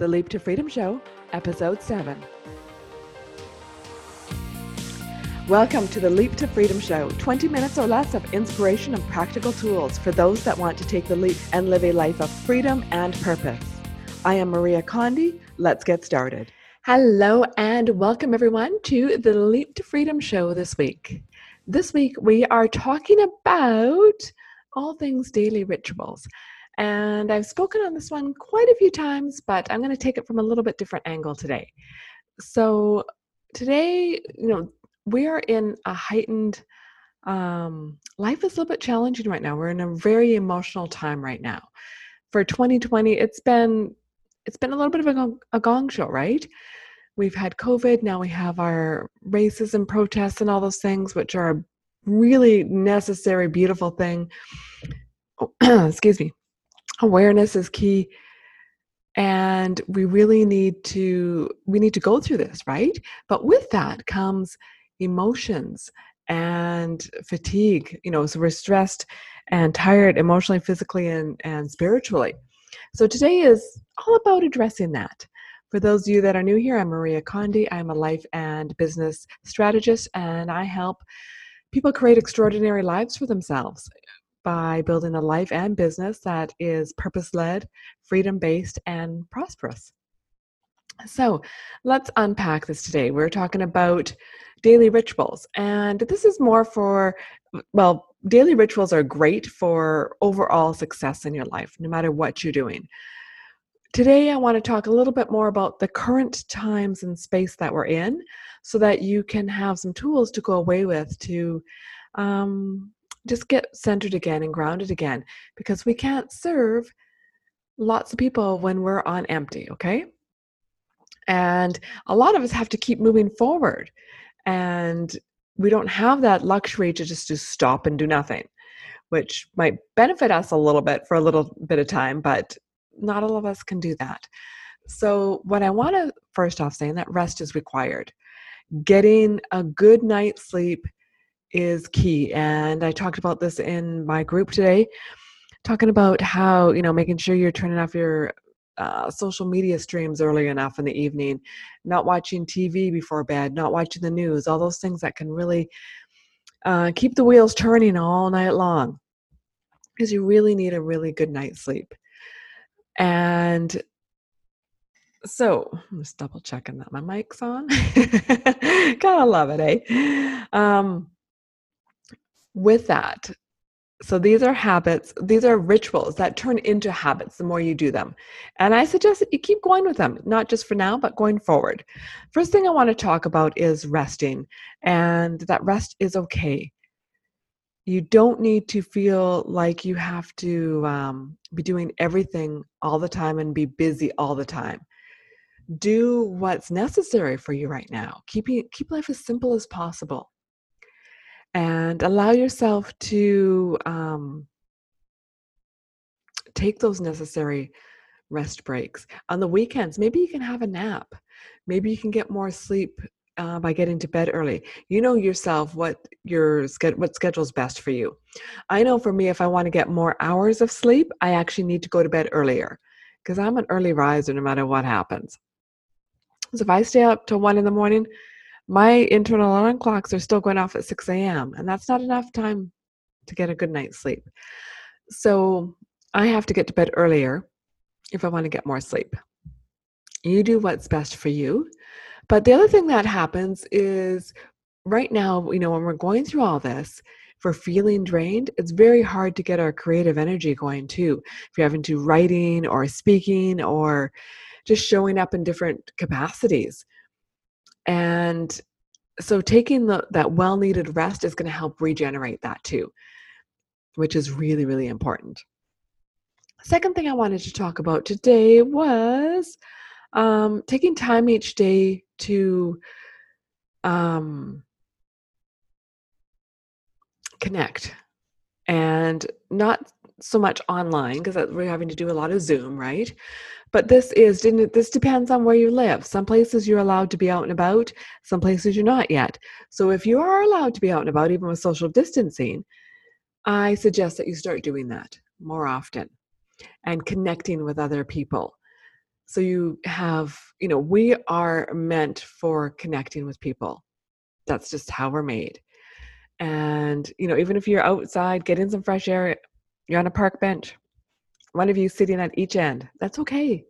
The Leap to Freedom Show, Episode 7. Welcome to the Leap to Freedom Show 20 minutes or less of inspiration and practical tools for those that want to take the leap and live a life of freedom and purpose. I am Maria Condi. Let's get started. Hello, and welcome everyone to the Leap to Freedom Show this week. This week, we are talking about all things daily rituals. And I've spoken on this one quite a few times, but I'm going to take it from a little bit different angle today. So, today, you know, we are in a heightened um, life is a little bit challenging right now. We're in a very emotional time right now. For 2020, it's been it's been a little bit of a gong, a gong show, right? We've had COVID, now we have our racism protests and all those things, which are a really necessary, beautiful thing. excuse me. Awareness is key. And we really need to we need to go through this right? But with that comes emotions and fatigue you know so we're stressed and tired emotionally physically and and spiritually. So today is all about addressing that. For those of you that are new here i'm maria condi. I'm a life and business strategist and i help people create extraordinary lives for themselves by building a life and business that is purpose led freedom based and prosperous so let's unpack this today we're talking about daily rituals. And this is more for, well, daily rituals are great for overall success in your life, no matter what you're doing. Today, I want to talk a little bit more about the current times and space that we're in so that you can have some tools to go away with to um, just get centered again and grounded again because we can't serve lots of people when we're on empty, okay? And a lot of us have to keep moving forward and we don't have that luxury to just to stop and do nothing which might benefit us a little bit for a little bit of time but not all of us can do that so what i want to first off say, saying that rest is required getting a good night's sleep is key and i talked about this in my group today talking about how you know making sure you're turning off your uh, social media streams early enough in the evening, not watching TV before bed, not watching the news, all those things that can really uh, keep the wheels turning all night long. Because you really need a really good night's sleep. And so I'm just double checking that my mic's on. Gotta love it, eh? Um, with that, so these are habits, these are rituals that turn into habits the more you do them. And I suggest that you keep going with them, not just for now, but going forward. First thing I want to talk about is resting, and that rest is okay. You don't need to feel like you have to um, be doing everything all the time and be busy all the time. Do what's necessary for you right now. Keep, keep life as simple as possible and allow yourself to um, take those necessary rest breaks. On the weekends maybe you can have a nap. Maybe you can get more sleep uh, by getting to bed early. You know yourself what your what schedule's best for you. I know for me if i want to get more hours of sleep i actually need to go to bed earlier because i'm an early riser no matter what happens. So if i stay up till one in the morning my internal alarm clocks are still going off at 6 a.m., and that's not enough time to get a good night's sleep. So I have to get to bed earlier if I want to get more sleep. You do what's best for you. But the other thing that happens is right now, you know, when we're going through all this, if we're feeling drained, it's very hard to get our creative energy going too. If you're having to writing or speaking or just showing up in different capacities. And so taking the, that well needed rest is going to help regenerate that too, which is really, really important. Second thing I wanted to talk about today was um, taking time each day to um, connect and not so much online because we're having to do a lot of Zoom, right? But this is didn't this depends on where you live. Some places you're allowed to be out and about, some places you're not yet. So if you are allowed to be out and about, even with social distancing, I suggest that you start doing that more often and connecting with other people. So you have, you know, we are meant for connecting with people. That's just how we're made. And, you know, even if you're outside getting some fresh air, you're on a park bench, one of you sitting at each end, that's okay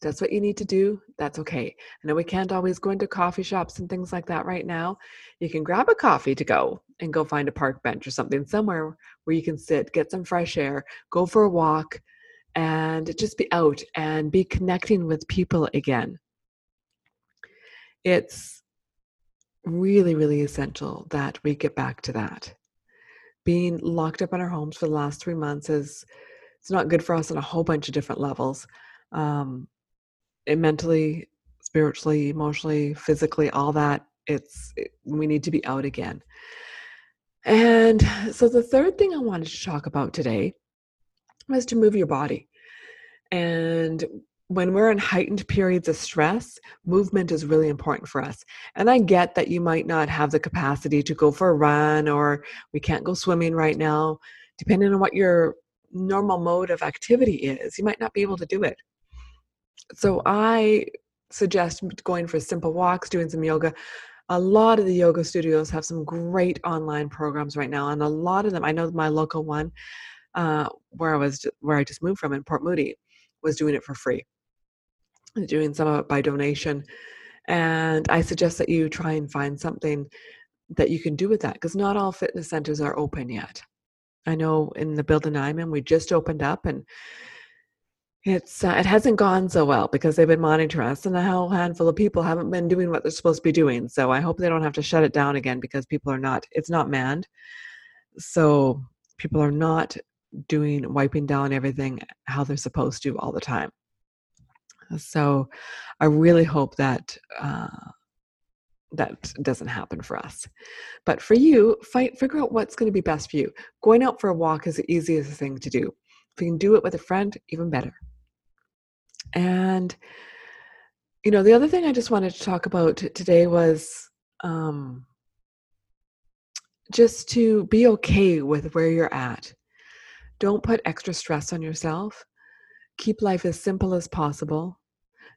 that's what you need to do, that's okay. I know we can't always go into coffee shops and things like that right now. You can grab a coffee to go and go find a park bench or something somewhere where you can sit, get some fresh air, go for a walk, and just be out and be connecting with people again. It's really, really essential that we get back to that. Being locked up in our homes for the last three months is it's not good for us on a whole bunch of different levels. Um, mentally, spiritually, emotionally, physically, all that. It's it, we need to be out again. And so the third thing I wanted to talk about today was to move your body. And when we're in heightened periods of stress, movement is really important for us. And I get that you might not have the capacity to go for a run or we can't go swimming right now. Depending on what your normal mode of activity is, you might not be able to do it so I suggest going for simple walks, doing some yoga. A lot of the yoga studios have some great online programs right now, and a lot of them. I know my local one, uh, where I was, where I just moved from in Port Moody, was doing it for free, doing some of it by donation. And I suggest that you try and find something that you can do with that, because not all fitness centers are open yet. I know in the building I'm in, we just opened up, and it's uh, it hasn't gone so well because they've been monitoring us, and a whole handful of people haven't been doing what they're supposed to be doing. So I hope they don't have to shut it down again because people are not. It's not manned, so people are not doing wiping down everything how they're supposed to all the time. So I really hope that uh, that doesn't happen for us. But for you, fight figure out what's going to be best for you. Going out for a walk is the easiest thing to do. If you can do it with a friend, even better. And, you know, the other thing I just wanted to talk about today was um, just to be okay with where you're at. Don't put extra stress on yourself. Keep life as simple as possible.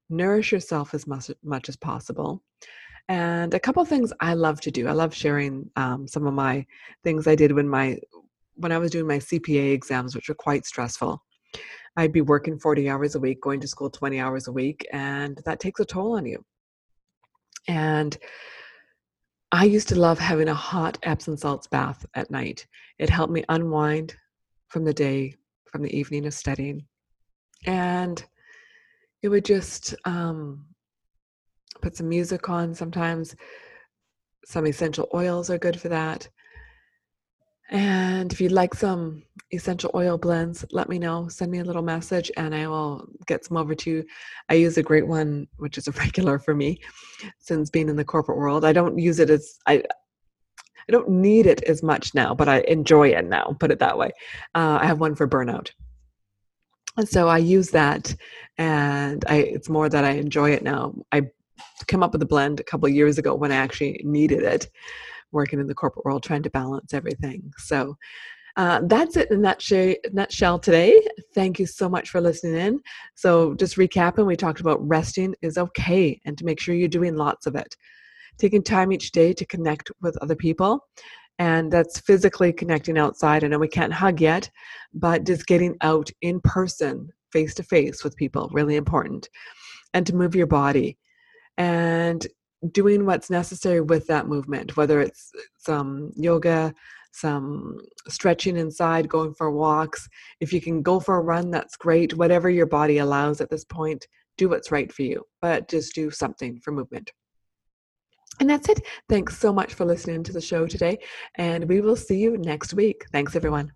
Nourish yourself as much, much as possible. And a couple things I love to do. I love sharing um, some of my things I did when my when I was doing my CPA exams, which were quite stressful. I'd be working 40 hours a week, going to school 20 hours a week, and that takes a toll on you. And I used to love having a hot Epsom salts bath at night. It helped me unwind from the day, from the evening of studying. And it would just um, put some music on sometimes. Some essential oils are good for that. And if you'd like some essential oil blends, let me know. Send me a little message and I will get some over to you. I use a great one, which is a regular for me since being in the corporate world. I don't use it as, I, I don't need it as much now, but I enjoy it now, put it that way. Uh, I have one for burnout. And so I use that and I, it's more that I enjoy it now. I came up with a blend a couple years ago when I actually needed it working in the corporate world trying to balance everything. So uh, that's it in that nutshell today. Thank you so much for listening in. So, just recapping, we talked about resting is okay and to make sure you're doing lots of it. Taking time each day to connect with other people, and that's physically connecting outside. I know we can't hug yet, but just getting out in person, face to face with people, really important. And to move your body. And doing what's necessary with that movement, whether it's some yoga, some stretching inside, going for walks. If you can go for a run, that's great. Whatever your body allows at this point, do what's right for you, but just do something for movement. And that's it. Thanks so much for listening to the show today, and we will see you next week. Thanks, everyone.